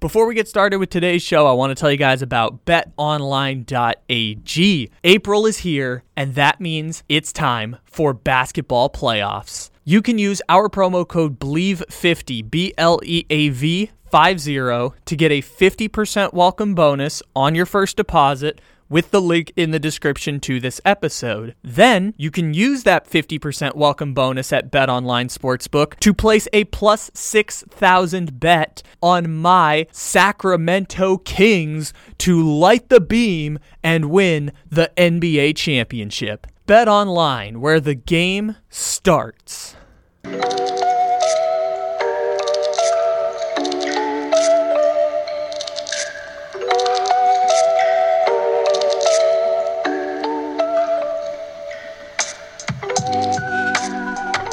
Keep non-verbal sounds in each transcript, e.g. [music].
Before we get started with today's show, I want to tell you guys about betonline.ag. April is here, and that means it's time for basketball playoffs. You can use our promo code BLEAV50, B L E A V 50, to get a 50% welcome bonus on your first deposit with the link in the description to this episode. Then you can use that 50% welcome bonus at Bet Online Sportsbook to place a plus 6,000 bet on my Sacramento Kings to light the beam and win the NBA championship. Bet Online, where the game starts.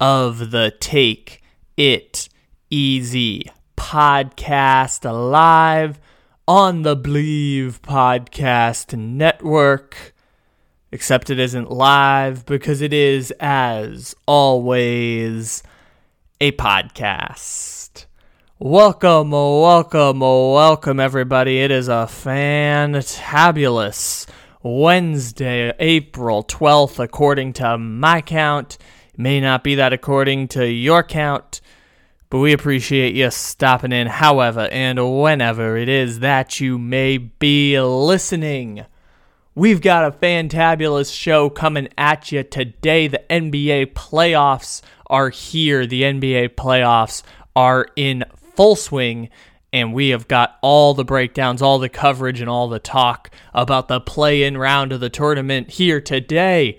of the Take It Easy podcast live on the Bleav Podcast Network. Except it isn't live because it is, as always, a podcast. Welcome, welcome, welcome, everybody. It is a fantabulous Wednesday, April 12th, according to my count. May not be that according to your count, but we appreciate you stopping in however and whenever it is that you may be listening. We've got a fantabulous show coming at you today. The NBA playoffs are here. The NBA playoffs are in full swing, and we have got all the breakdowns, all the coverage, and all the talk about the play in round of the tournament here today.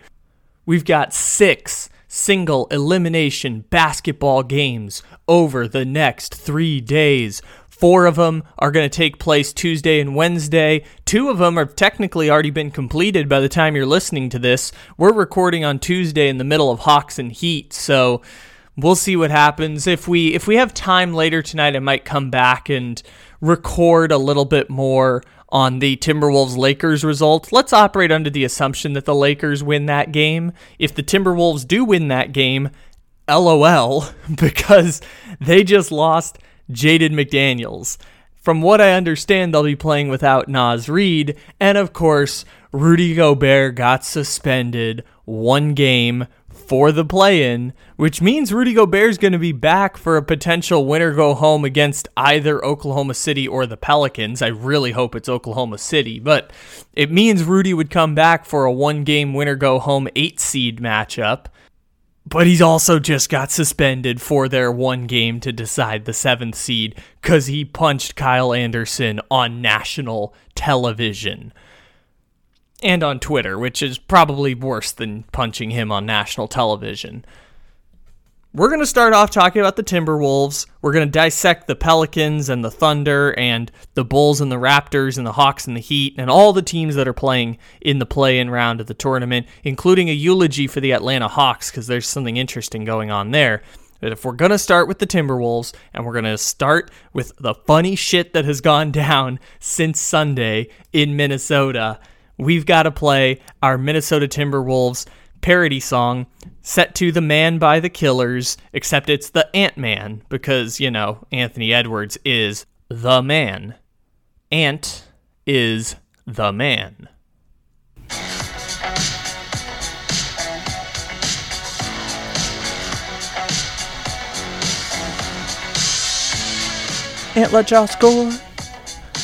We've got six single elimination basketball games over the next three days. Four of them are going to take place Tuesday and Wednesday. Two of them have technically already been completed by the time you're listening to this. We're recording on Tuesday in the middle of Hawks and Heat, so we'll see what happens. If we if we have time later tonight, I might come back and record a little bit more on the Timberwolves Lakers result. Let's operate under the assumption that the Lakers win that game. If the Timberwolves do win that game, LOL, [laughs] because they just lost Jaden McDaniels. From what I understand, they'll be playing without Naz Reid, and of course, Rudy Gobert got suspended one game for the play in, which means Rudy Gobert's going to be back for a potential winner go home against either Oklahoma City or the Pelicans. I really hope it's Oklahoma City, but it means Rudy would come back for a one game winner go home eight seed matchup. but he's also just got suspended for their one game to decide the seventh seed because he punched Kyle Anderson on national television and on Twitter, which is probably worse than punching him on national television. We're going to start off talking about the Timberwolves. We're going to dissect the Pelicans and the Thunder and the Bulls and the Raptors and the Hawks and the Heat and all the teams that are playing in the play in round of the tournament, including a eulogy for the Atlanta Hawks because there's something interesting going on there. But if we're going to start with the Timberwolves and we're going to start with the funny shit that has gone [laughs] down since Sunday in Minnesota, we've got to play our Minnesota Timberwolves parody song set to The Man by the Killers, except it's the Ant Man because, you know, Anthony Edwards is the man. Ant is the man. Ant let Josh score.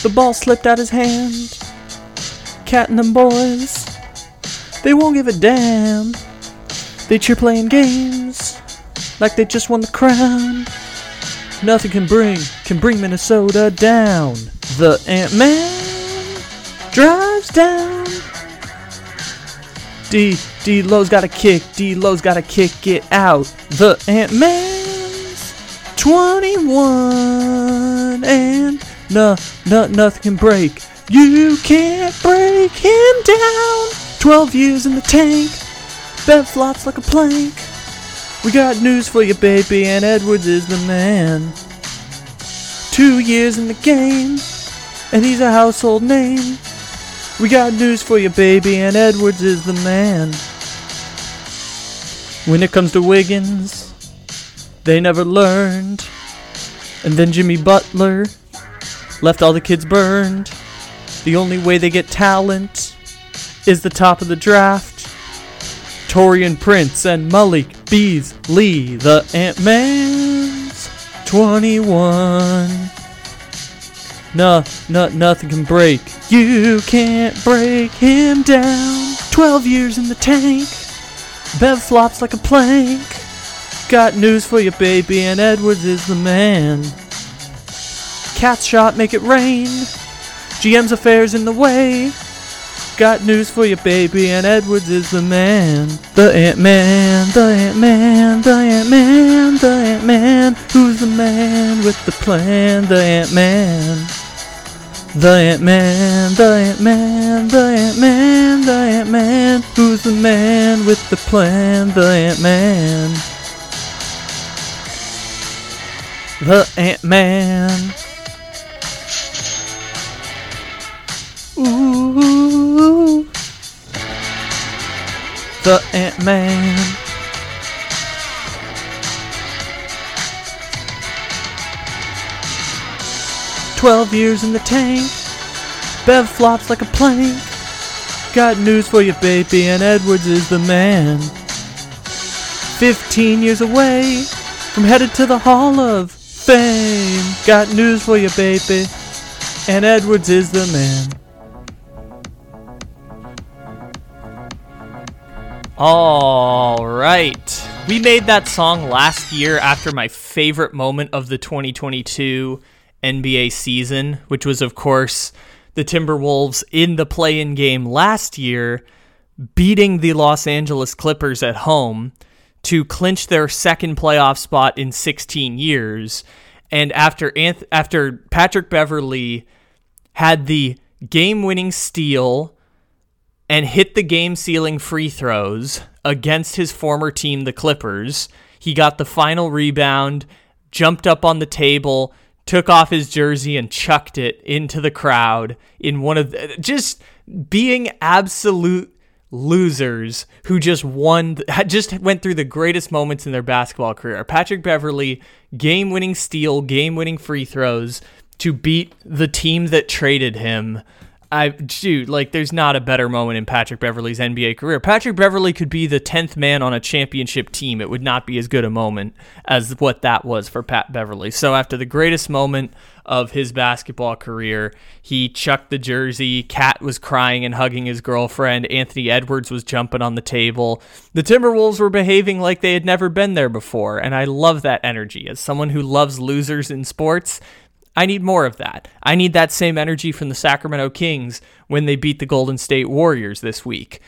The ball slipped out his hand. Cat and them boys, they won't give a damn. They cheer playing games like they just won the crown. Nothing can bring can bring Minnesota down. The Ant Man drives down. D D'Lo's got a kick. D'Lo's got to kick it out. The Ant Man's 21 and no, no, nothing can break. You can't break him down. 12 years in the tank. Bev flops like a plank. We got news for you, baby, and Edwards is the man. Two years in the game, and he's a household name. We got news for you, baby, and Edwards is the man. When it comes to Wiggins, they never learned. And then Jimmy Butler left all the kids burned. The only way they get talent is the top of the draft. Taurean Prince and Malik Beasley, the Ant Man's 21. No, no, nothing can break. You can't break him down. 12 years in the tank. Bev flops like a plank. Got news for you, baby, and Edwards is the man. Cat shot, make it rain. GM's affairs in the way. Got news for you, baby, and Edwards is the man. The Ant Man, the Ant Man, the Ant Man, the Ant Man. Who's the man with the plan? The Ant Man. The Ant Man, the Ant Man, the Ant Man, the Ant Man. Who's the man with the plan? The Ant Man. The Ant Man. The Ant Man. Twelve years in the tank. Bev flops like a plank. Got news for you, baby, and Edwards is the man. Fifteen years away from headed to the Hall of Fame. Got news for you, baby, and Edwards is the man. All right. We made that song last year after my favorite moment of the 2022 NBA season, which was, of course, the Timberwolves in the play in game last year, beating the Los Angeles Clippers at home to clinch their second playoff spot in 16 years. And after Anth- after Patrick Beverley had the game-winning steal and hit the game sealing free throws against his former team, the Clippers. He got the final rebound, jumped up on the table, took off his jersey, and chucked it into the crowd in one of the, just being absolute losers who just won [laughs] just went through the greatest moments in their basketball career. Patrick Beverley game-winning steal, game-winning free throws to beat the team that traded him I dude, like there's not a better moment in Patrick Beverley's NBA career. Patrick Beverley could be the 10th man on a championship team. It would not be as good a moment as what that was for Pat Beverley. So after the greatest moment of his basketball career. He chucked the jersey. KAT was crying and hugging his girlfriend. Anthony Edwards was jumping on the table. The Timberwolves were behaving like they had never been there before, and I love that energy. As someone who loves losers in sports, I need more of that. I need that same energy from the Sacramento Kings when they beat the Golden State Warriors this week.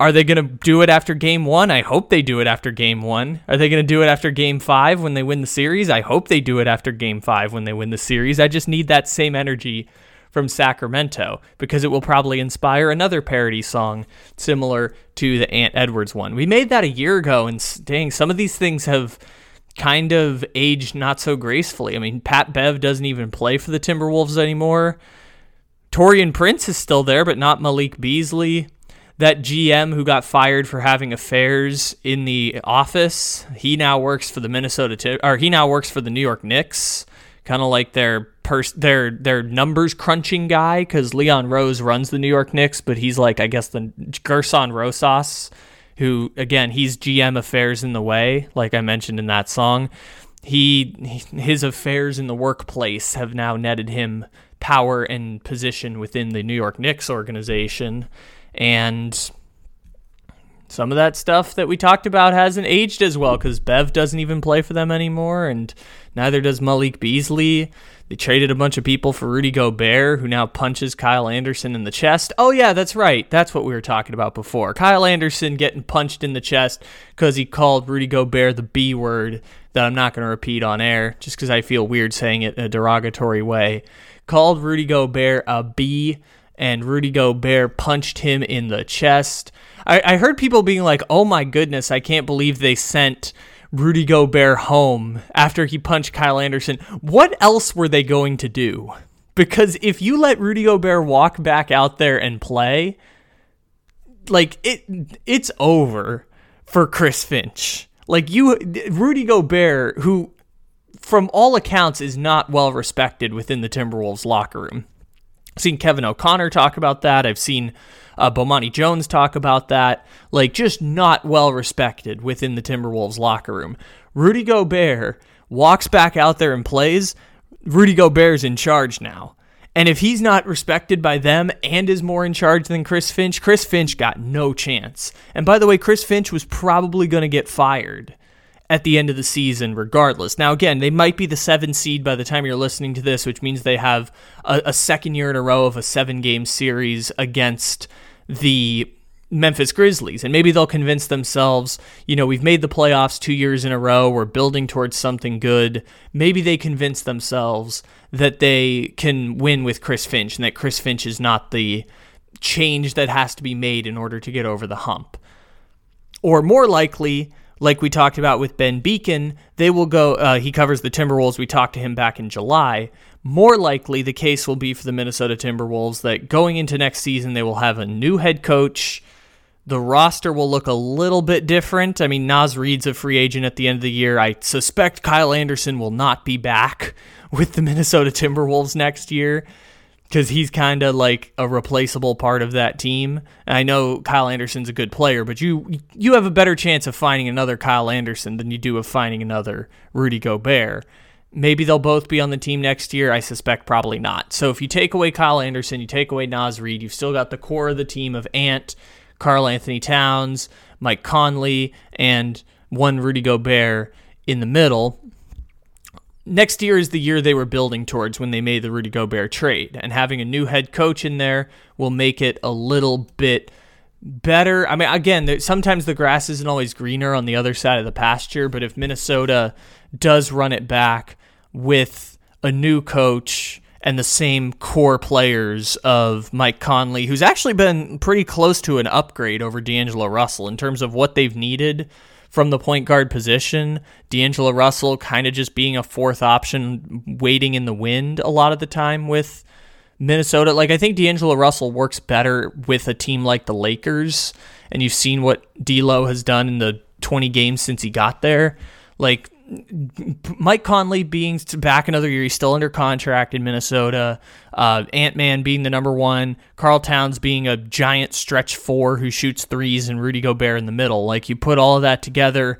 Are they going to do it after game one? I hope they do it after game one. Are they going to do it after game five when they win the series? I hope they do it after game five when they win the series. I just need that same energy from Sacramento because it will probably inspire another parody song similar to the Ant Edwards one. We made that a year ago, and dang, some of these things have kind of aged not so gracefully. I mean, Pat Bev doesn't even play for the Timberwolves anymore. Taurean Prince is still there, but not Malik Beasley that GM who got fired for having affairs in the office, he now works for the Minnesota or he now works for the New York Knicks, kind of like their pers- their their numbers crunching guy cuz Leon Rose runs the New York Knicks, but he's like I guess the Gerson Rosas who again, he's GM affairs in the way, like I mentioned in that song. He his affairs in the workplace have now netted him power and position within the New York Knicks organization and some of that stuff that we talked about hasn't aged as well because Bev doesn't even play for them anymore, and neither does Malik Beasley. They traded a bunch of people for Rudy Gobert, who now punches Kyle Anderson in the chest. Oh, yeah, that's right. That's what we were talking about before. Kyle Anderson getting punched in the chest because he called Rudy Gobert the B word that I'm not going to repeat on air just because I feel weird saying it in a derogatory way. Called Rudy Gobert a B and Rudy Gobert punched him in the chest. I, I heard people being like, oh my goodness, I can't believe they sent Rudy Gobert home after he punched Kyle Anderson. What else were they going to do? Because if you let Rudy Gobert walk back out there and play, like it it's over for Chris Finch. Like you Rudy Gobert who from all accounts is not well respected within the Timberwolves locker room. I've seen Kevin O'Connor talk about that. I've seen uh, Bomani Jones talk about that. Like, just not well respected within the Timberwolves locker room. Rudy Gobert walks back out there and plays. Rudy Gobert's in charge now. And if he's not respected by them and is more in charge than Chris Finch, Chris Finch got no chance. And by the way, Chris Finch was probably going to get fired at the end of the season, regardless. Now, again, they might be the seven seed by the time you're listening to this, which means they have a, a second year in a row of a seven game series against the Memphis Grizzlies. And maybe they'll convince themselves, you know, we've made the playoffs two years in a row, we're building towards something good. Maybe they convince themselves that they can win with Chris Finch and that Chris Finch is not the change that has to be made in order to get over the hump. Or more likely, like we talked about with Ben Beacon, they will go. Uh, he covers the Timberwolves. We talked to him back in July. More likely, the case will be for the Minnesota Timberwolves that going into next season, they will have a new head coach. The roster will look a little bit different. I mean, Naz Reid's a free agent at the end of the year. I suspect Kyle Anderson will not be back [laughs] with the Minnesota Timberwolves next year because he's kind of like a replaceable part of that team. I know Kyle Anderson's a good player, but you you have a better chance of finding another Kyle Anderson than you do of finding another Rudy Gobert. Maybe they'll both be on the team next year. I suspect probably not. So if you take away Kyle Anderson, you take away Naz Reid, you've still got the core of the team of Ant, Karl-Anthony Towns, Mike Conley, and one Rudy Gobert in the middle next year is the year they were building towards when they made the Rudy Gobert trade. And having a new head coach in there will make it a little bit better. I mean, again, sometimes the grass isn't always greener on the other side of the pasture, but if Minnesota does run it back with a new coach and the same core players of Mike Conley, who's actually been pretty close to an upgrade over D'Angelo Russell in terms of what they've needed from the point guard position. D'Angelo Russell kind of just being a fourth option, waiting in the wind a lot of the time with Minnesota. Like, I think D'Angelo Russell works better with a team like the Lakers. And you've seen what D'Lo has done in the 20 games since he got there. Like, Mike Conley being back another year, he's still under contract in Minnesota. Uh, Ant Man being the number one, Karl Towns being a giant stretch four who shoots threes, and Rudy Gobert in the middle. Like you put all of that together,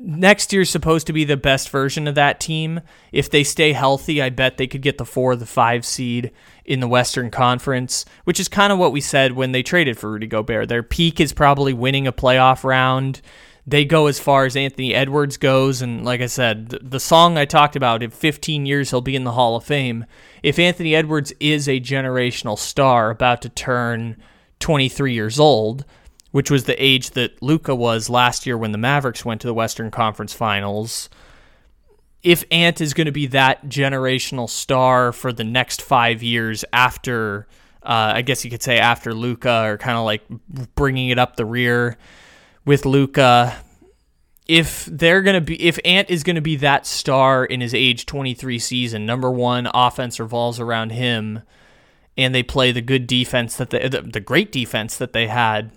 next year's supposed to be the best version of that team. If they stay healthy, I bet they could get the four the five seed in the Western Conference, which is kind of what we said when they traded for Rudy Gobert. Their peak is probably winning a playoff round. They go as far as Anthony Edwards goes. And like I said, the song I talked about, in 15 years, he'll be in the Hall of Fame. If Anthony Edwards is a generational star about to turn 23 years old, which was the age that Luka was last year when the Mavericks went to the Western Conference Finals. If Ant is going to be that generational star for the next five years after, uh, I guess you could say after Luka, or kind of like bringing it up the rear with Luka. if they're going to be, if Ant is going to be that star in his age 23 season, number one, offense revolves around him, and they play the good defense that they, the, the great defense that they had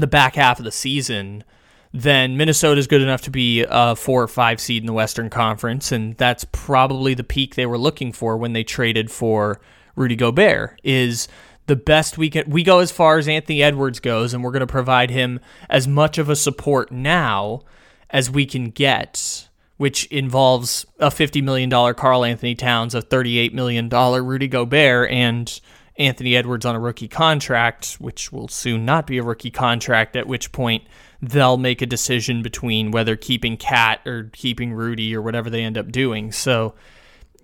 the back half of the season, then Minnesota is good enough to be a four or five seed in the Western Conference, and that's probably the peak they were looking for when they traded for Rudy Gobert. Is the best we can we go as far as Anthony Edwards goes, and we're going to provide him as much of a support now as we can get, which involves a fifty million dollar Karl-Anthony Towns, a thirty eight million dollar Rudy Gobert, and Anthony Edwards on a rookie contract, which will soon not be a rookie contract, at which point they'll make a decision between whether keeping Cat or keeping Rudy or whatever they end up doing. So,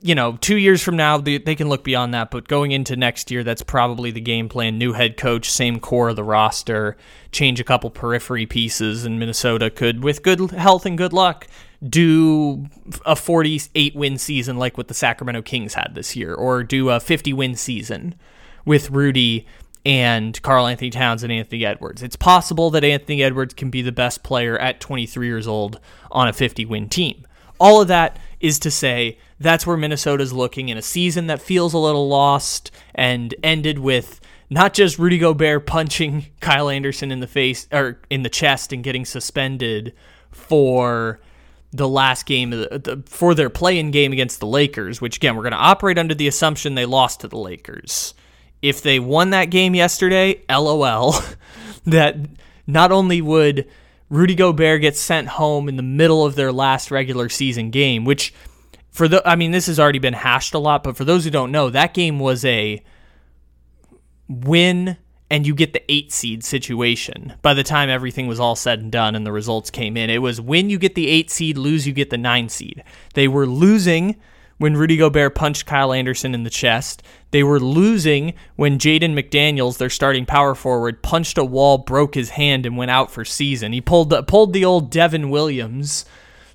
you know, two years from now, they, they can look beyond that, but going into next year, that's probably the game plan. New head coach, same core of the roster, change a couple periphery pieces, and Minnesota could, with good health and good luck, do a 48 win season like what the Sacramento Kings had this year, or do a 50 win season with Rudy and Karl Anthony Towns and Anthony Edwards. It's possible that Anthony Edwards can be the best player at 23 years old on a 50 win team. All of that is to say that's where Minnesota's looking in a season that feels a little lost and ended with not just Rudy Gobert punching [laughs] Kyle Anderson in the face or in the chest and getting suspended for the last game the, the, for their play-in game against the Lakers, which again we're going to operate under the assumption they lost to the Lakers if they won that game yesterday, LOL, [laughs] that not only would Rudy Gobert get sent home in the middle of their last regular season game, which for the I mean this has already been hashed a lot, but for those who don't know, that game was a win and you get the 8 seed situation. By the time everything was all said and done and the results came in, it was win you get the 8 seed, lose you get the 9 seed. They were losing when Rudy Gobert punched Kyle Anderson in the chest. They were losing when Jaden McDaniels, their starting power forward, punched a wall, broke his hand, and went out for season. He pulled the, pulled the old Devin Williams.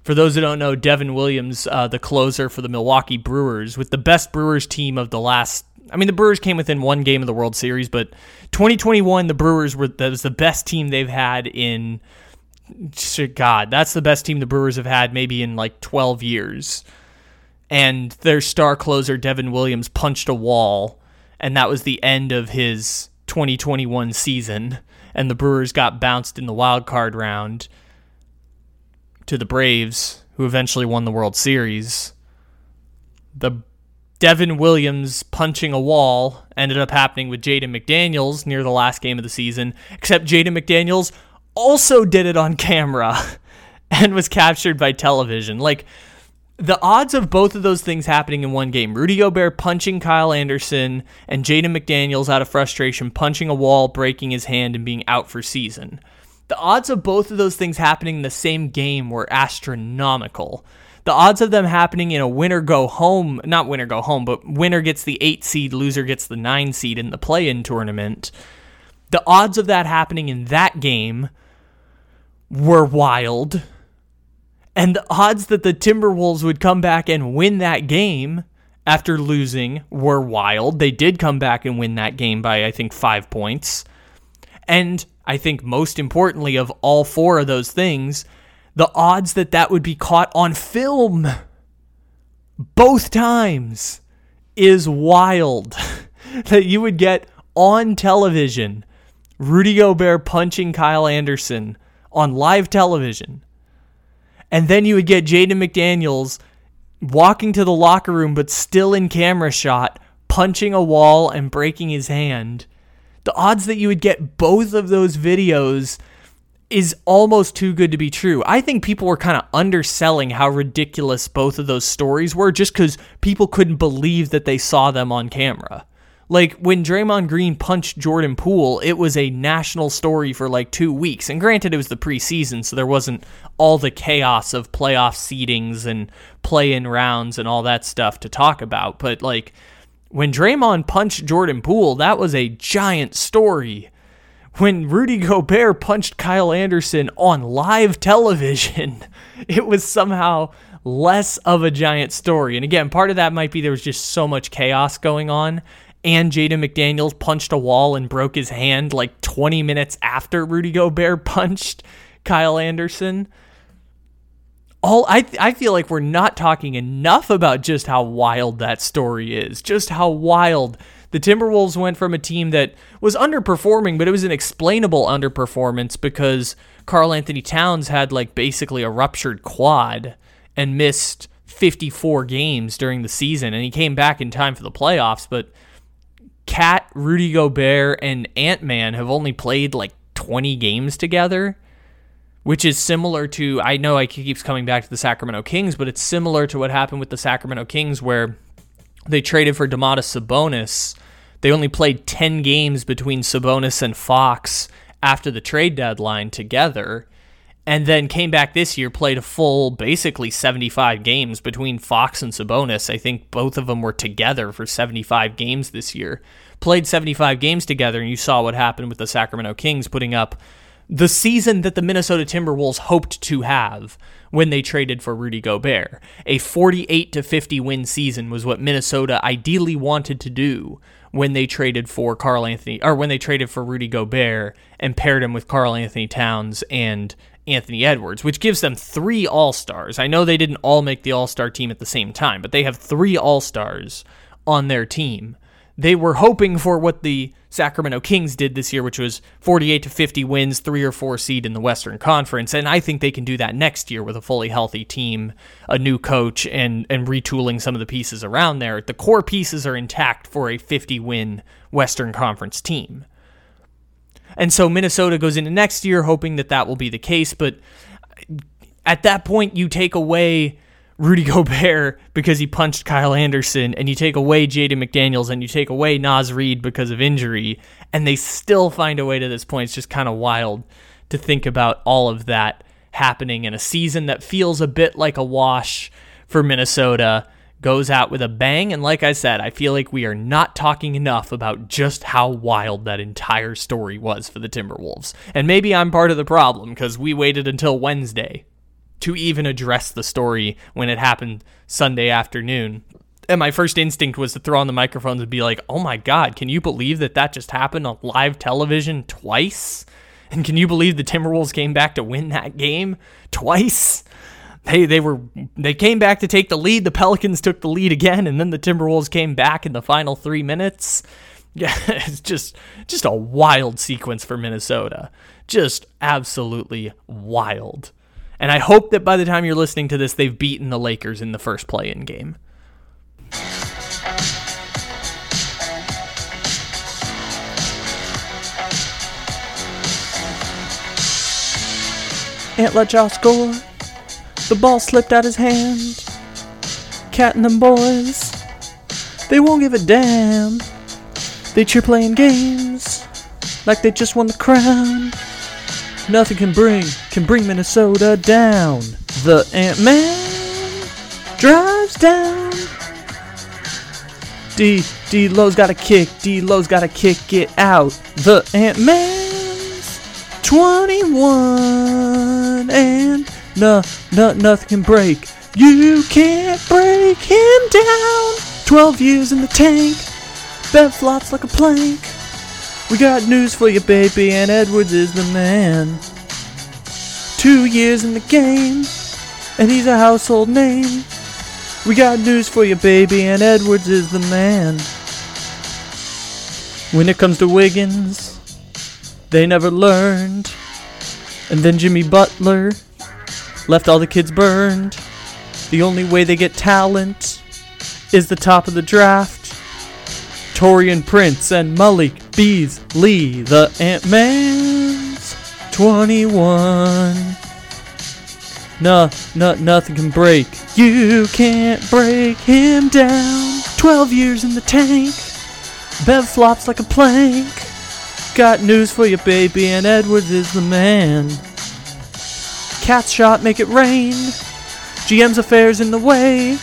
For those who don't know, Devin Williams, uh, the closer for the Milwaukee Brewers, with the best Brewers team of the last. I mean, the Brewers came within one game of the World Series, but 2021, the Brewers were that was the best team they've had in. God, that's the best team the Brewers have had maybe in like 12 years and their star closer Devin Williams punched a wall, and that was the end of his 2021 season. And the Brewers got bounced in the wild card round to the Braves, who eventually won the World Series. The Devin Williams punching a wall ended up happening with Jaden McDaniels near the last game of the season, except Jaden McDaniels also did it on camera [laughs] and was captured by television. Like, the odds of both of those things happening in one game Rudy Gobert punching Kyle Anderson and Jaden McDaniels out of frustration, punching a wall, breaking his hand, and being out for season. The odds of both of those things happening in the same game were astronomical. The odds of them happening in a winner go home, not winner go home, but winner gets the eight seed, loser gets the nine seed in the play in tournament. The odds of that happening in that game were wild and the odds that the Timberwolves would come back and win that game after losing were wild. They did come back and win that game by, I think, five points. And I think most importantly of all four of those things, the odds that that would be caught on film both times is wild. [laughs] that you would get on television Rudy Gobert punching Kyle Anderson on live television and then you would get Jaden McDaniels walking to the locker room, but still in camera shot, punching a wall and breaking his hand. The odds that you would get both of those videos is almost too good to be true. I think people were kind of underselling how ridiculous both of those stories were just because people couldn't believe that they saw them on camera. Like when Draymond Green punched Jordan Poole, it was a national story for like two weeks. And granted, it was the preseason, so there wasn't all the chaos of playoff seedings and play in rounds and all that stuff to talk about. But like when Draymond punched Jordan Poole, that was a giant story when Rudy Gobert punched Kyle Anderson on live television, [laughs] it was somehow less of a giant story. And again, part of that might be there was just so much chaos going on. And Jaden McDaniels punched a wall and broke his hand like 20 minutes after Rudy Gobert [laughs] punched Kyle Anderson. All I I feel like we're not talking enough about just how wild that story is. Just how wild the Timberwolves went from a team that was underperforming, but it was an explainable underperformance because Karl-Anthony Towns had like basically a ruptured quad and missed 54 games during the season, and he came back in time for the playoffs. But Cat, Rudy Gobert, and Ant Man have only played like 20 games together, which is similar to I know I keeps coming back to the Sacramento Kings, but it's similar to what happened with the Sacramento Kings where they traded for Domantas Sabonis. They only played 10 games between Sabonis and Fox after the trade deadline together, and then came back this year, played a full basically 75 games between Fox and Sabonis. I think both of them were together for 75 games this year. Played 75 games together, and you saw what happened with the Sacramento Kings putting up the season that the Minnesota Timberwolves hoped to have when they traded for Rudy Gobert. A 48 to 50 win season was what Minnesota ideally wanted to do when they traded for Karl Anthony or when they traded for Rudy Gobert and paired him with Karl Anthony Towns and Anthony Edwards, which gives them three All Stars. I know they didn't all make the All Star team at the same time, but they have three All Stars on their team they were hoping for what the Sacramento Kings did this year, which was 48 to 50 wins, three or four seed in the Western Conference, and I think they can do that next year with a fully healthy team, a new coach, and and retooling some of the pieces around there. The core pieces are intact for a 50 win Western Conference team, and so Minnesota goes into next year hoping that that will be the case, but at that point you take away Rudy [laughs] Gobert because he punched Kyle Anderson, and you take away Jaden McDaniels and you take away Naz Reid because of injury, and they still find a way to this point. It's just kind of wild to think about all of that happening in a season that feels a bit like a wash for Minnesota. Goes out with a bang, and like I said, I feel like we are not talking enough about just how wild that entire story was for the Timberwolves. And maybe I'm part of the problem because we waited until Wednesday to even address the story when it happened Sunday afternoon. And my first instinct was to throw on the microphones and be like, oh my God, can you believe that that just happened on live television twice? And can you believe the Timberwolves came back to win that game twice? They they were they came back to take the lead. The Pelicans took the lead again, and then the Timberwolves came back in the final three minutes. [laughs] Yeah, it's just just a wild sequence for Minnesota. Just absolutely wild. And I hope that by the time you're listening to this, they've beaten the Lakers in the first play in game. Ant let y'all score. The ball slipped out his hand. Cat and them boys, they won't give a damn. They cheer playing games like they just won the crown. Nothing can bring can bring Minnesota down. The Ant Man drives down. D D'Lo's got a kick. D'Lo's got to kick it out. The Ant Man's 21 and no no nothing can break. You can't break him down. 12 years in the tank. Bev flops like a plank. We got news for you, baby, and Edwards is the man. Two years in the game, and he's a household name. We got news for you, baby, and Edwards is the man. When it comes to Wiggins, they never learned. And then Jimmy Butler left all the kids burned. The only way they get talent is the top of the draft. Taurean Prince and Malik Beasley, the Ant Man's 21. No, no, nothing can break. You can't break him down. 12 years in the tank. Bev flops like a plank. Got news for you, baby, and Edwards is the man. Cat's shot, make it rain. GM's affairs in the way.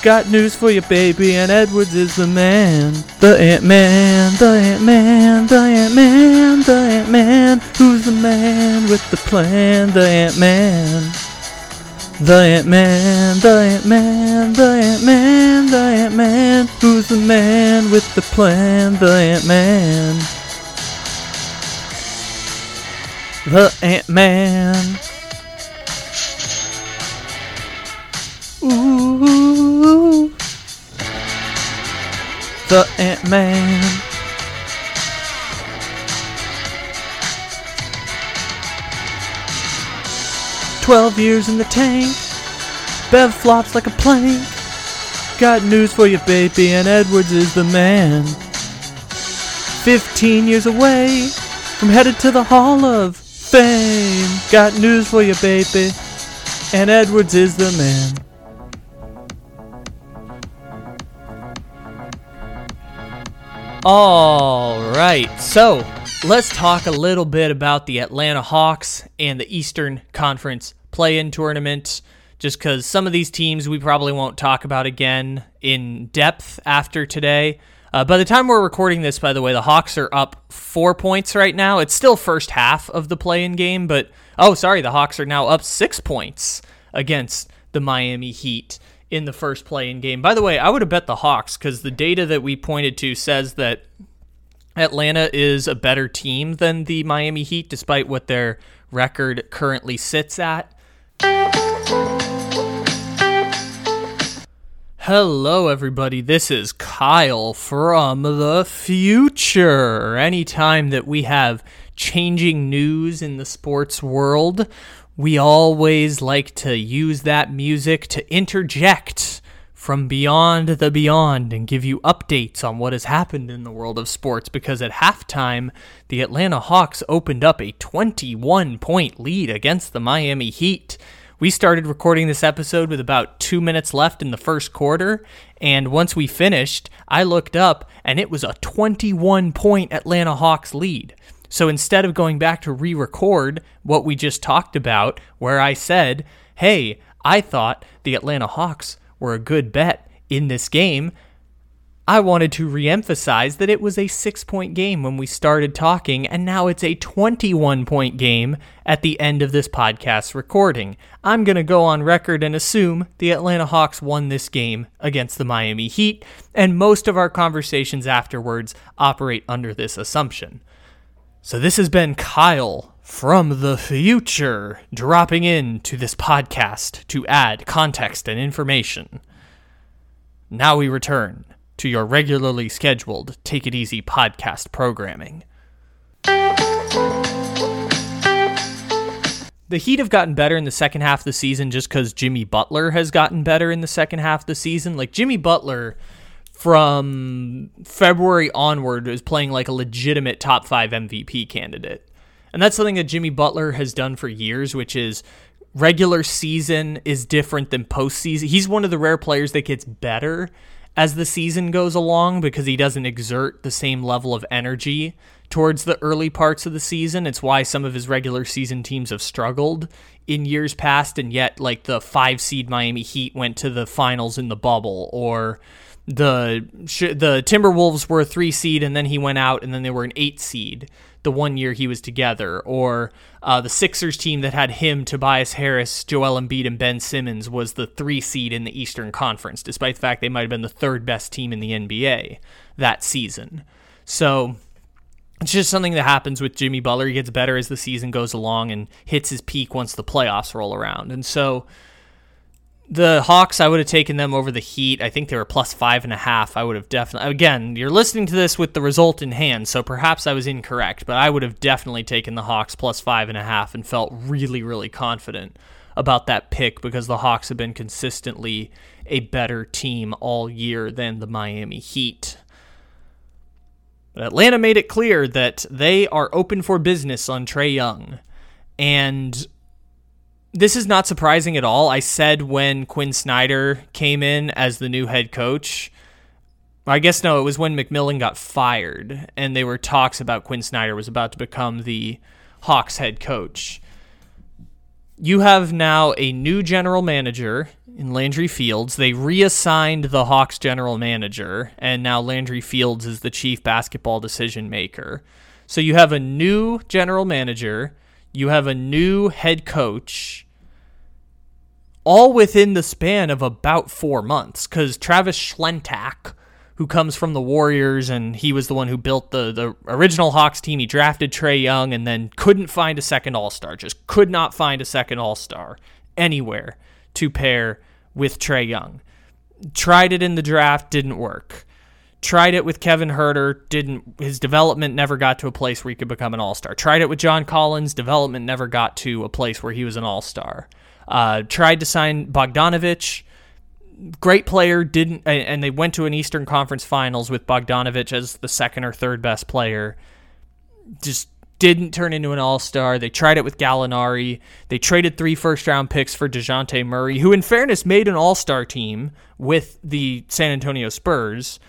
Got news for you, baby, and Edwards is the man. The Ant Man, the Ant Man, the Ant Man, the Ant Man. Who's the man with the plan? The Ant Man. The Ant Man, the Ant Man, the Ant Man, the Ant Man. Who's the man with the plan? The Ant Man. The Ant Man. Ooh. The Ant Man. Twelve years in the tank. Bev flops like a plank. Got news for you, baby, and Edwards is the man. Fifteen years away from headed to the Hall of Fame. Got news for you, baby, and Edwards is the man. All right, so let's talk a little bit about the Atlanta Hawks and the Eastern Conference play in tournament. Just because some of these teams we probably won't talk about again in depth after today. Uh, by the time we're recording this, by the way, the Hawks are up four points right now. It's still first half of the play in game, but oh, sorry, the Hawks are now up six points against the Miami Heat in the first play in game. By the way, I would have bet the Hawks because the data that we pointed to says that Atlanta is a better team than the Miami Heat, despite what their record currently sits at. Hello, everybody. This is Kyle from the future. Anytime that we have changing news in the sports world, we always like to use that music to interject from beyond the beyond and give you updates on what has happened in the world of sports because at halftime, the Atlanta Hawks opened up a 21 point lead against the Miami Heat. We started recording this episode with about two minutes left in the first quarter, and once we finished, I looked up and it was a 21 point Atlanta Hawks lead. So instead of going back to re record what we just talked about, where I said, hey, I thought the Atlanta Hawks were a good bet in this game, I wanted to reemphasize that it was a six point game when we started talking, and now it's a 21 point game at the end of this podcast recording. I'm going to go on record and assume the Atlanta Hawks won this game against the Miami Heat, and most of our conversations afterwards operate under this assumption. So, this has been Kyle from the future dropping in to this podcast to add context and information. Now we return to your regularly scheduled Take It Easy podcast programming. The Heat have gotten better in the second half of the season just because Jimmy Butler has gotten better in the second half of the season. Like, Jimmy Butler from February onward is playing like a legitimate top five MVP candidate. And that's something that Jimmy Butler has done for years, which is regular season is different than postseason. He's one of the rare players that gets better as the season goes along because he doesn't exert the same level of energy towards the early parts of the season. It's why some of his regular season teams have struggled in years past, and yet, like the five seed Miami Heat went to the finals in the bubble, or the the Timberwolves were a three seed and then he went out and then they were an eight seed the one year he was together, or uh, the Sixers team that had him, Tobias Harris, Joel Embiid, and Ben Simmons was the three seed in the Eastern Conference, despite the fact they might have been the third best team in the NBA that season. So it's just something that happens with Jimmy Butler. He gets better as the season goes along and hits his peak once the playoffs roll around, and so the Hawks, I would have taken them over the Heat. I think they were plus five and a half. I would have definitely. Again, you're listening to this with the result in hand, so perhaps I was incorrect, but I would have definitely taken the Hawks plus five and a half and felt really, really confident about that pick because the Hawks have been consistently a better team all year than the Miami Heat. But Atlanta made it clear that they are open for business on Trae Young. And this is not surprising at all. I said when Quin Snyder came in as the new head coach, I guess no, it was when McMillan got fired, and there were talks about Quin Snyder was about to become the Hawks head coach. You have now a new general manager in Landry Fields. They reassigned the Hawks general manager, and now Landry Fields is the chief basketball decision maker. So you have a new general manager, you have a new head coach, all within the span of about four months, because Travis Schlentak who comes from the Warriors, and he was the one who built the the original Hawks team. He drafted Trae Young, and then couldn't find a second All Star. Just could not find a second All Star anywhere to pair with Trae Young. Tried it in the draft, didn't work. Tried it with Kevin Huerter, didn't. His development never got to a place where he could become an All Star. Tried it with John Collins, development never got to a place where he was an All Star. Uh, tried to sign Bogdanovich great player didn't and they went to an Eastern Conference Finals with Bogdanovich as the second or third best player. Just didn't turn into an all-star. They tried it with Gallinari. They traded three first-round picks for DeJounte Murray, who in fairness made an all-star team with the San Antonio Spurs.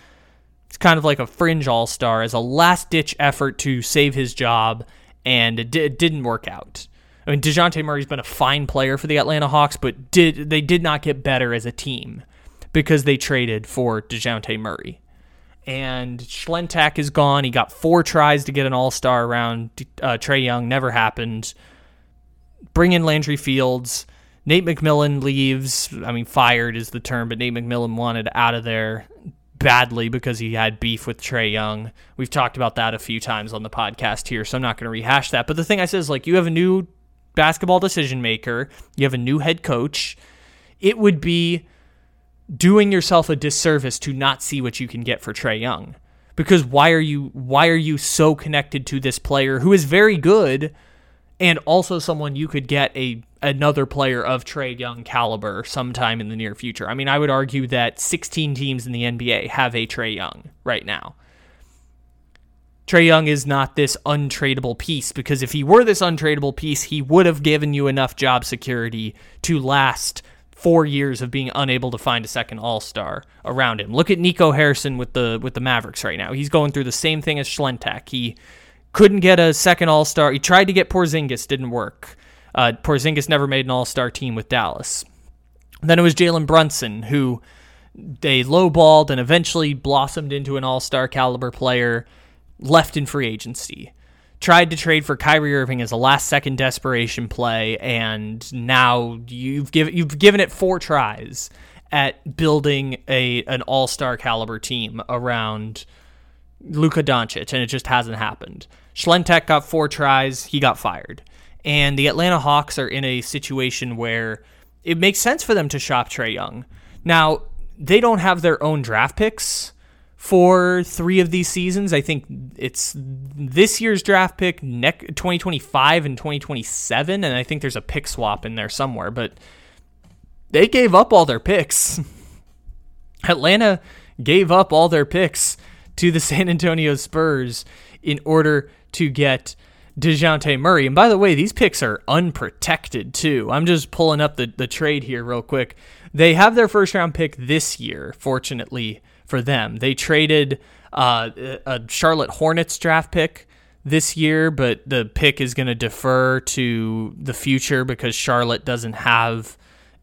It's kind of like a fringe all-star as a last-ditch effort to save his job and it, d- it didn't work out. I mean, Dejounte Murray's been a fine player for the Atlanta Hawks, but did they did not get better as a team because they traded for Dejounte Murray. And Schlentak is gone. He got four tries to get an All Star around uh, Trae Young. Never happened. Bring in Landry Fields. Nate McMillan leaves. I mean, fired is the term, but Nate McMillan wanted out of there badly because he had beef with Trae Young. We've talked about that a few times on the podcast here, so I'm not going to rehash that. But the thing I said is like you have a new basketball decision maker, you have a new head coach, it would be doing yourself a disservice to not see what you can get for Trae Young. Because why are you why are you so connected to this player who is very good and also someone you could get a another player of Trae Young caliber sometime in the near future. I mean, I would argue that 16 teams in the NBA have a Trae Young right now. Trae Young is not this untradeable piece because if he were this untradeable piece, he would have given you enough job security to last four years of being unable to find a second All Star around him. Look at Nico Harrison with the with the Mavericks right now. He's going through the same thing as Schlentak. He couldn't get a second All Star. He tried to get Porzingis, didn't work. Uh, Porzingis never made an All Star team with Dallas. Then it was Jalen Brunson who they lowballed and eventually blossomed into an All Star caliber player left in free agency. Tried to trade for Kyrie Irving as a last second desperation play, and now you've given you've given it four tries at building a an all star caliber team around Luka Doncic, and it just hasn't happened. Schlentak got four tries, he got fired. And the Atlanta Hawks are in a situation where it makes sense for them to shop Trae Young. Now, they don't have their own draft picks, for three of these seasons. I think it's this year's draft pick, 2025 and 2027, and I think there's a pick swap in there somewhere. But they gave up all their picks. [laughs] Atlanta gave up all their picks to the [laughs] San Antonio Spurs in order to get DeJounte Murray. And by the way, these picks are unprotected too. I'm just pulling up the, the trade here real quick. They have their first round pick this year, fortunately for them. They traded uh, a Charlotte Hornets draft pick this year, but the pick is going to defer to the future because Charlotte doesn't have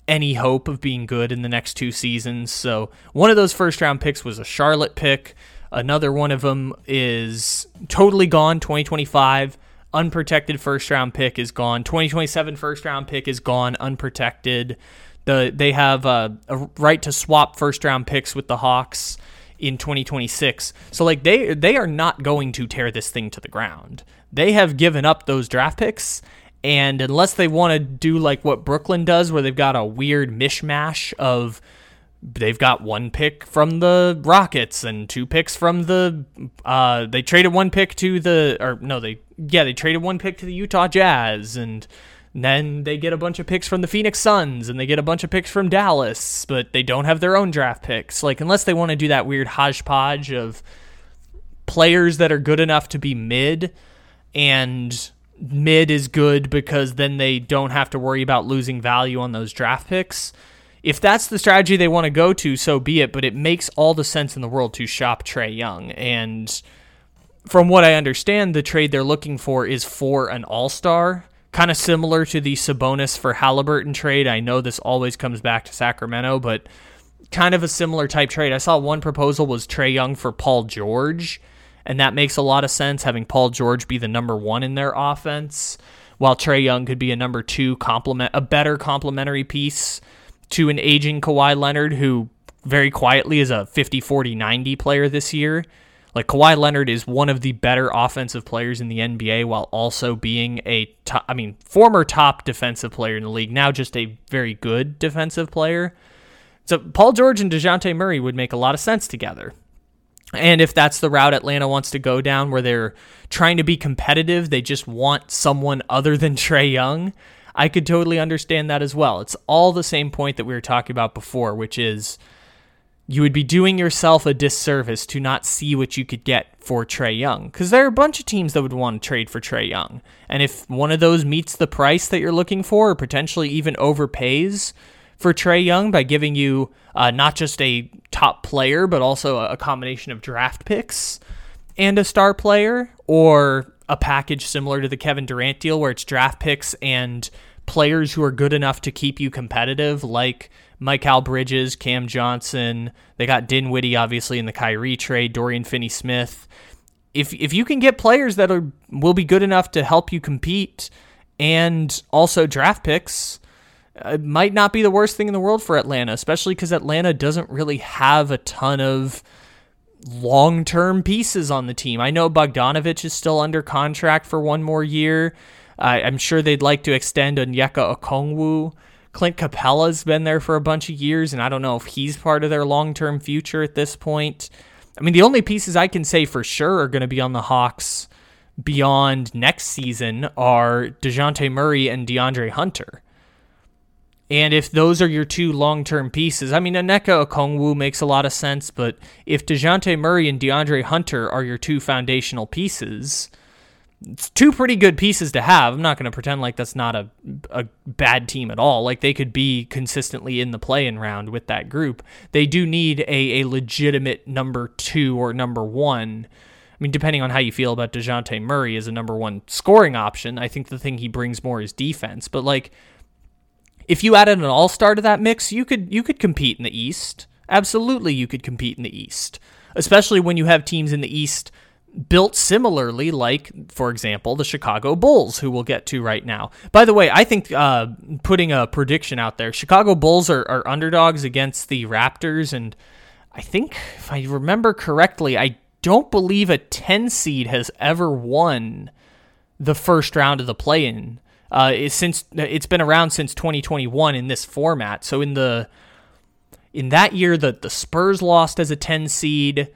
any hope of being good in the next two seasons. So one of those first round picks was a Charlotte pick. Another one of them is totally gone 2025. Unprotected first round pick is gone. 2027 first round pick is gone unprotected. The they have a, a right to swap first round picks with the Hawks in 2026. So like they they are not going to tear this thing to the ground. They have given up those draft picks and unless they want to do like what Brooklyn does where they've got a weird mishmash of they've got one pick from the Rockets and two picks from the uh they traded one pick to the or no they yeah they traded one pick to the Utah Jazz and then they get a bunch of picks from the Phoenix Suns and they get a bunch of picks from Dallas, but they don't have their own draft picks. Like, unless they want to do that weird hodgepodge of players that are good enough to be mid and mid is good because then they don't have to worry about losing value on those draft picks. If that's the strategy they want to go to, so be it, but it makes all the sense in the world to shop Trae Young. And from what I understand, the trade they're looking for is for an all star, kind of similar to the Sabonis for Halliburton trade. I know this always comes back to Sacramento, but kind of a similar type trade. I saw one proposal was Trae Young for Paul George and that makes a lot of sense having Paul George be the number one in their offense, while Trae Young could be a number two complement, a better complementary piece to an aging Kawhi Leonard, who very quietly is a 50, 40, 90 player this year. Like Kawhi Leonard is one of the better offensive players in the NBA while also being a top, I mean, former top defensive player in the league, now just a very good defensive player. So Paul George and DeJounte Murray would make a lot of sense together. And if that's the route Atlanta wants to go down, where they're trying to be competitive, they just want someone other than Trae Young, I could totally understand that as well. It's all the same point that we were talking about before, which is you would be doing yourself a disservice to not see what you could get for Trae Young. Because there are a bunch of teams that would want to trade for Trae Young. And if one of those meets the price that you're looking for, or potentially even overpays, for Trae Young by giving you uh, not just a top player, but also a combination of draft picks and a star player, or a package similar to the Kevin Durant deal where it's draft picks and players who are good enough to keep you competitive, like Mikal Bridges, Cam Johnson. They got Dinwiddie, obviously, in the Kyrie trade, Dorian Finney Smith. If, if you can get players that are will be good enough to help you compete and also draft picks, it might not be the worst thing in the world for Atlanta, especially because Atlanta doesn't really have a ton of long term pieces on the team. I know Bogdanovich is still under contract for one more year. Uh, I'm sure they'd like to extend Onyeka Okongwu. Clint Capela's been there for a bunch of years, and I don't know if he's part of their long term future at this point. I mean, the only pieces I can say for sure are going to be on the Hawks beyond next season are DeJounte Murray and DeAndre Hunter. And if those are your two long term pieces, I mean, Onyeka Okongwu makes a lot of sense, but if DeJounte Murray and DeAndre Hunter are your two foundational pieces, it's two pretty good pieces to have. I'm not going to pretend like that's not a, a bad team at all. Like they could be consistently in the play in round with that group. They do need a, a legitimate number two or number one. I mean, depending on how you feel about DeJounte Murray as a number one scoring option, I think the thing he brings more is defense. But like if you added an all-star to that mix, you could you could compete in the East. Absolutely, you could compete in the East, especially when you have teams in the East built similarly, like, for example, the Chicago Bulls, who we'll get to right now. By the way, I think uh, putting a prediction out there, Chicago Bulls are, are underdogs against the Raptors, and I think, if I remember correctly, I don't believe a 10 seed has ever won the first round of the play in uh, since it's been around since 2021 in this format. So in the in that year, the the Spurs lost as a 10 seed.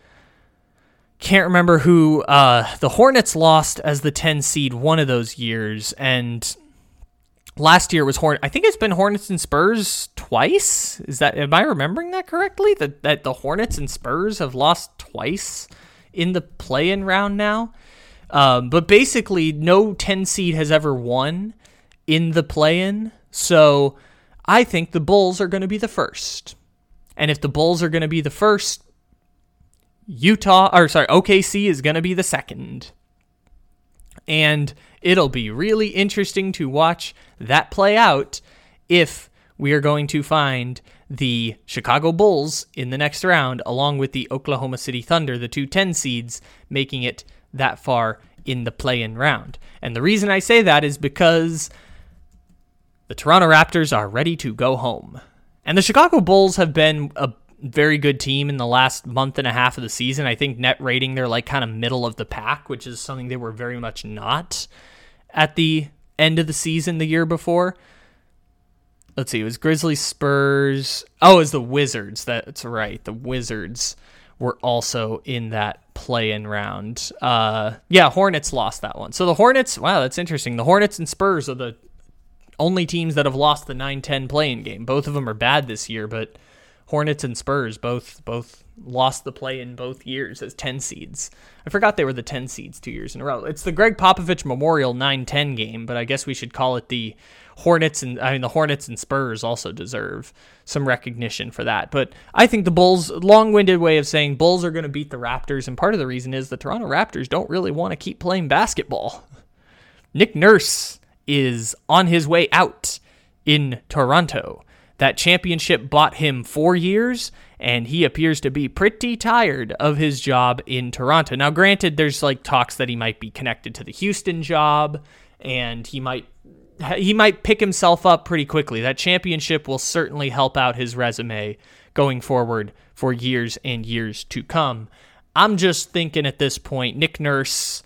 Can't remember who uh, the Hornets lost as the 10 seed one of those years, and last year was Horn. I think it's been Hornets and Spurs twice. Is that am I remembering that correctly? That that the Hornets and Spurs have lost twice in the play-in round now. Um, but basically, no 10 seed has ever won in the play in. So I think the Bulls are going to be the first. And if the Bulls are going to be the first, Utah, or sorry, OKC is going to be the second. And it'll be really interesting to watch that play out if we are going to find the Chicago Bulls in the next round, along with the Oklahoma City Thunder, the two 10 seeds, making it that far in the play in round. And the reason I say that is because the Toronto Raptors are ready to go home. And the Chicago Bulls have been a very good team in the last month and a half of the season. I think net rating, they're like kind of middle of the pack, which is something they were very much not at the end of the season the year before. Let's see, it was Grizzlies, Spurs. Oh, it was the Wizards. That's right. The Wizards were also in that play-in round. Uh, yeah, Hornets lost that one. So the Hornets, wow, that's interesting. The Hornets and Spurs are the only teams that have lost the 9-10 play-in game. Both of them are bad this year, but Hornets and Spurs both both lost the play in both years as 10 seeds. I forgot they were the 10 seeds two years in a row. It's the Gregg Popovich Memorial 9-10 game, but I guess we should call it the Hornets and I mean the Hornets and Spurs also deserve some recognition for that. But I think the Bulls long-winded way of saying Bulls are going to beat the Raptors and part of the reason is the Toronto Raptors don't really want to keep playing basketball. Nick Nurse is on his way out in Toronto. That championship bought him 4 years and he appears to be pretty tired of his job in Toronto. Now granted there's like talks that he might be connected to the Houston job and he might he might pick himself up pretty quickly. That championship will certainly help out his resume going forward for years and years to come. I'm just thinking at this point, Nick Nurse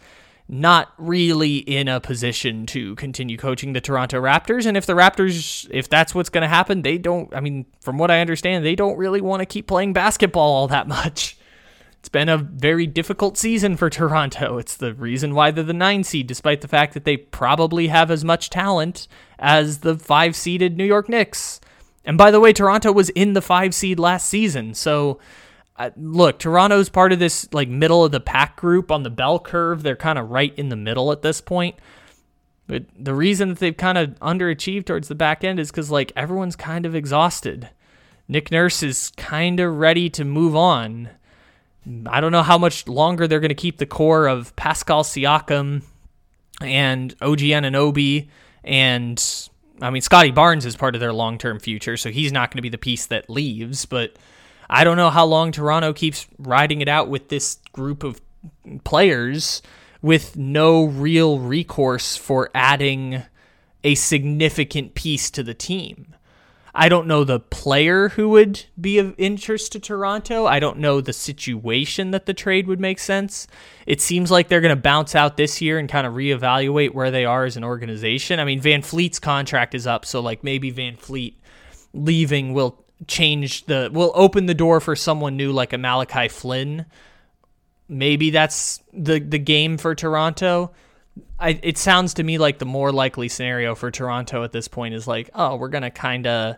not really in a position to continue coaching the Toronto Raptors. And if the Raptors, if that's what's going to happen, they don't, I mean, from what I understand, they don't really want to keep playing basketball all that [laughs] much. It's been a very difficult season for Toronto. It's the reason why they're the nine seed, despite the fact that they probably have as much talent as the five seeded New York Knicks. And by the way, Toronto was in the five seed last season. So, uh, look, Toronto's part of this like middle of the pack group on the bell curve. They're kind of right in the middle at this point. But the reason that they've kind of underachieved towards the back end is because like everyone's kind of exhausted. Nick Nurse is kind of ready to move on. I don't know how much longer they're going to keep the core of Pascal Siakam and OG Anunoby and I mean Scottie Barnes is part of their long-term future, so he's not going to be the piece that leaves, but I don't know how long Toronto keeps riding it out with this group of players with no real recourse for adding a significant piece to the team. I don't know the player who would be of interest to Toronto. I don't know the situation that the trade would make sense. It seems like they're going to bounce out this year and kind of reevaluate where they are as an organization. I mean, VanVleet's contract is up, so like maybe VanVleet leaving will change the will open the door for someone new like a Malachi Flynn. Maybe that's the the game for Toronto. I, it sounds to me like the more likely scenario for Toronto at this point is like, oh, we're to kind of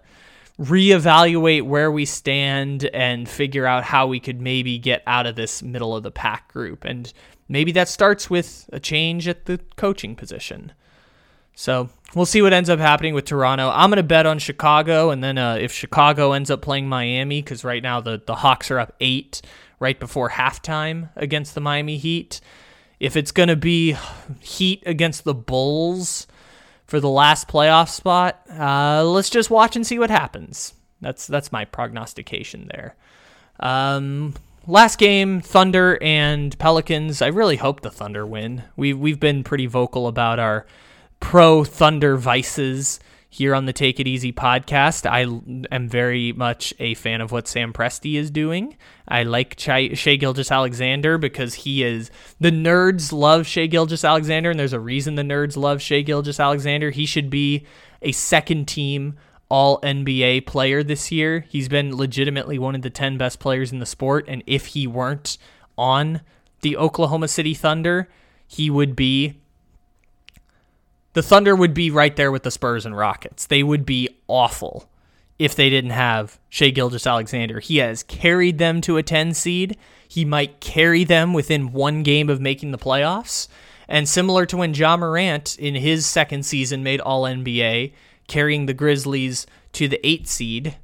reevaluate where we stand and figure out how we could maybe get out of this middle of the pack group. And maybe that starts with a change at the coaching position. So we'll see what ends up happening with Toronto. I'm going to bet on Chicago, and then uh, if Chicago ends up playing Miami, because right now the, the Hawks are up eight right before halftime against the Miami Heat. If it's going to be Heat against the Bulls for the last playoff spot, uh, let's just watch and see what happens. That's that's my prognostication there. Um, last game, Thunder and Pelicans. I really hope the Thunder win. We we've been pretty vocal about our pro Thunder vices here on the Take It Easy podcast. I am very much a fan of what Sam Presti is doing. I like Shai, Shai Gilgeous Alexander because he is the nerds love Shai Gilgeous Alexander, and there's a reason the nerds love Shai Gilgeous Alexander. He should be a second team all NBA player this year. He's been legitimately one of the 10 best players in the sport, and if he weren't on the Oklahoma City Thunder, he would be the Thunder would be right there with the Spurs and Rockets. They would be awful if they didn't have Shai Gilgeous Alexander. He has carried them to a 10 seed. He might carry them within one game of making the playoffs. And similar to when Ja Morant in his second season made All NBA, carrying the Grizzlies to the 8 seed,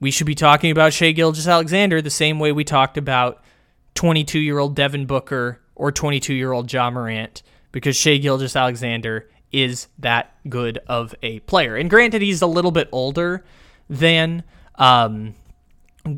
we should be talking about Shai Gilgeous Alexander the same way we talked about 22 year old Devin Booker or 22 year old Ja Morant because Shai Gilgeous Alexander is that good of a player. And granted, he's a little bit older than um,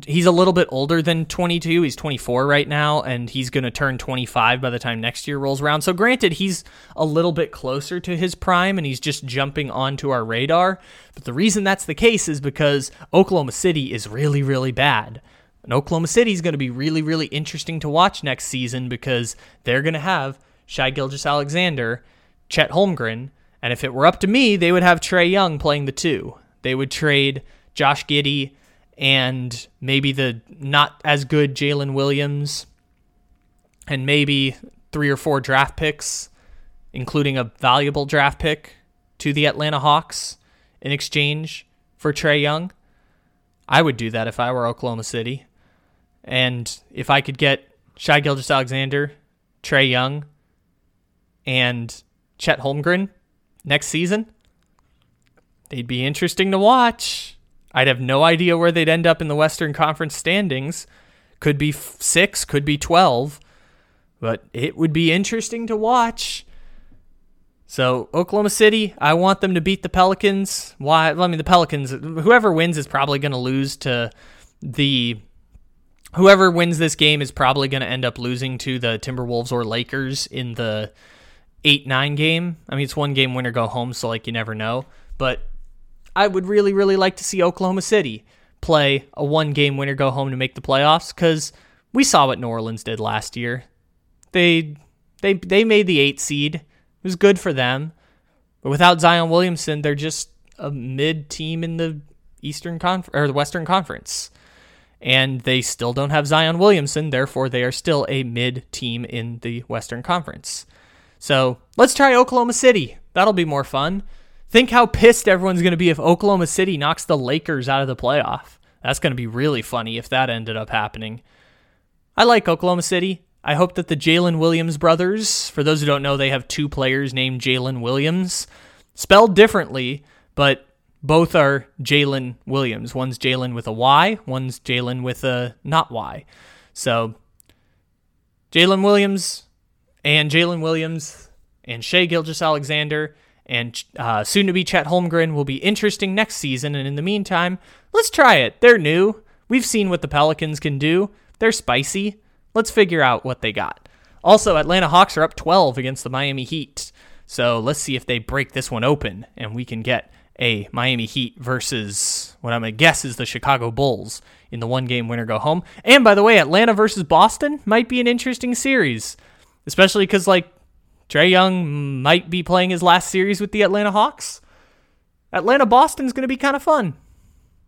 he's a little bit older than 22. He's 24 right now, and he's going to turn 25 by the time next year rolls around. So, granted, he's a little bit closer to his prime, and he's just jumping onto our radar. But the reason that's the case is because Oklahoma City is really, really bad. And Oklahoma City is going to be really, really interesting to watch next season because they're going to have Shai Gilgeous Alexander, Chet Holmgren, and if it were up to me, they would have Trae Young playing the two. They would trade Josh Giddey and maybe the not as good Jalen Williams and maybe three or four draft picks, including a valuable draft pick to the Atlanta Hawks in exchange for Trae Young. I would do that if I were Oklahoma City. And if I could get Shai Gilgeous Alexander, Trae Young, and Chet Holmgren next season, they'd be interesting to watch. I'd have no idea where they'd end up in the Western Conference standings. Could be six, could be 12, but it would be interesting to watch. So, Oklahoma City, I want them to beat the Pelicans. Why? I mean, the Pelicans, whoever wins is probably going to lose to the. Whoever wins this game is probably going to end up losing to the Timberwolves or Lakers in the 8 9 game. I mean, it's one game winner go home, so, like, you never know. But I would really, really like to see Oklahoma City play a one game winner go home to make the playoffs because we saw what New Orleans did last year. They they they made the eight seed. It was good for them. But without Zion Williamson, they're just a mid team in the Eastern Conf- or the Western Conference. And they still don't have Zion Williamson, therefore they are still a mid team in the Western Conference. So, let's try Oklahoma City. That'll be more fun. Think how pissed everyone's going to be if Oklahoma City knocks the Lakers out of the playoff. That's going to be really funny if that ended up happening. I like Oklahoma City. I hope that the Jalen Williams brothers, for those who don't know, they have two players named Jalen Williams, spelled differently, but both are Jalen Williams. One's Jalen with a Y, one's Jalen with a not Y. So, Jalen Williams and Jalen Williams and Shai Gilgeous Alexander and uh, soon to be Chet Holmgren will be interesting next season. And in the meantime, let's try it. They're new. We've seen what the Pelicans can do. They're spicy. Let's figure out what they got. Also, Atlanta Hawks are up 12 against the Miami Heat. So let's see if they break this one open and we can get a Miami Heat versus what I'm going to guess is the Chicago Bulls in the one game winner go home. And by the way, Atlanta versus Boston might be an interesting series, especially because, like, Trae Young might be playing his last series with the Atlanta Hawks. Atlanta Boston's going to be kind of fun.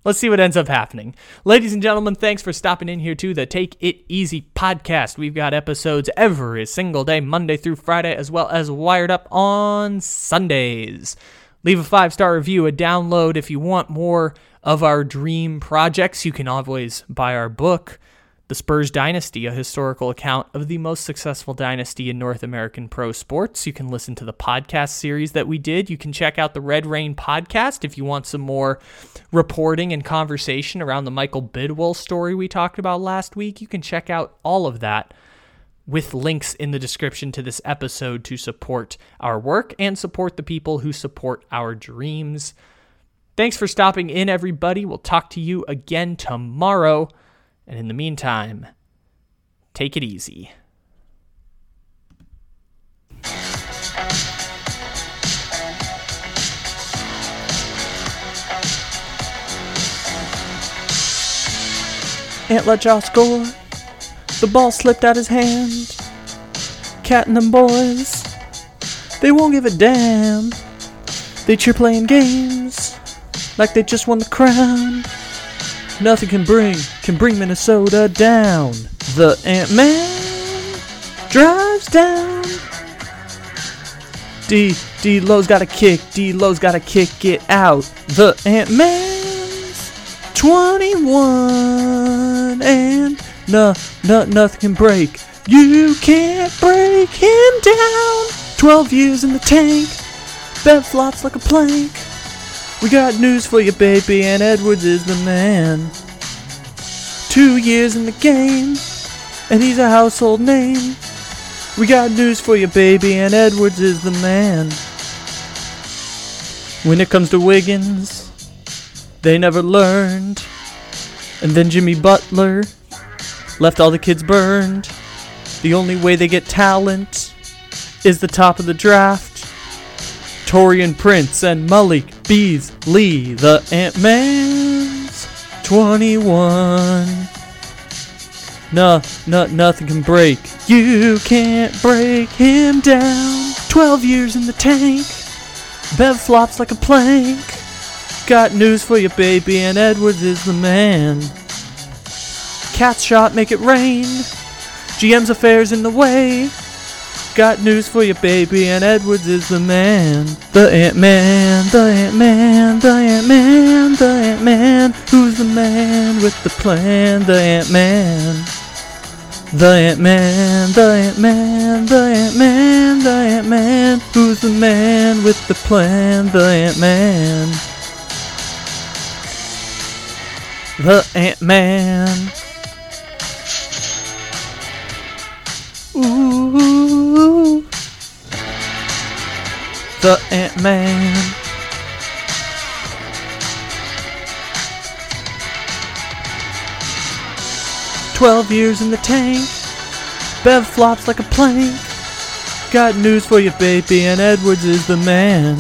Let's see what ends up happening. Ladies and gentlemen, thanks for stopping in here to the Take It Easy podcast. We've got episodes every single day, Monday through Friday, as well as Wired Up on Sundays. Leave a five star review, a download. If you want more of our dream projects, you can always buy our book. The Spurs Dynasty, a historical account of the most successful dynasty in North American pro sports. You can listen to the podcast series that we did. You can check out the Red Rain podcast if you want some more reporting and conversation around the Michael Bidwell story we talked about last week. You can check out all of that with links in the description to this episode to support our work and support the people who support our dreams. Thanks for stopping in, everybody. We'll talk to you again tomorrow. And in the meantime, take it easy. Ant let y'all score. The ball slipped out his hand. Cat and them boys, they won't give a damn. They cheer playing games like they just won the crown. Nothing can bring can bring Minnesota down. The Ant Man drives down. D D'Lo's got a kick. D'Lo's got to kick it out. The Ant Man's 21 and no no nothing can break. You can't break him down. 12 years in the tank. Bev flops like a plank. We got news for you, baby, and Edwards is the man. Two years in the game, and he's a household name. We got news for you, baby, and Edwards is the man. When it comes to Wiggins, they never learned. And then Jimmy Butler left all the kids burned. The only way they get talent is the top of the draft. Taurean Prince and Malik Beasley, the Ant Man's 21. No, no, nothing can break. You can't break him down. 12 years in the tank. Bev flops like a plank. Got news for you, baby, and Edwards is the man. Cat shot, make it rain. GM's affairs in the way. Got news for you, baby, and Edwards is the man. The Ant Man, the Ant Man, the Ant Man, the Ant Ant Man. Who's the man with the plan? The Ant Man. The Ant Man, the Ant Man, the Ant Man, the Ant Man. Who's the man with the plan? The Ant Man. The Ant Man. Ooh. The Ant Man. Twelve years in the tank. Bev flops like a plank. Got news for you, baby, and Edwards is the man.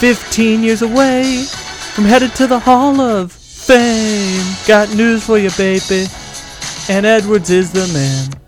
Fifteen years away from headed to the Hall of Fame. Got news for you, baby, and Edwards is the man.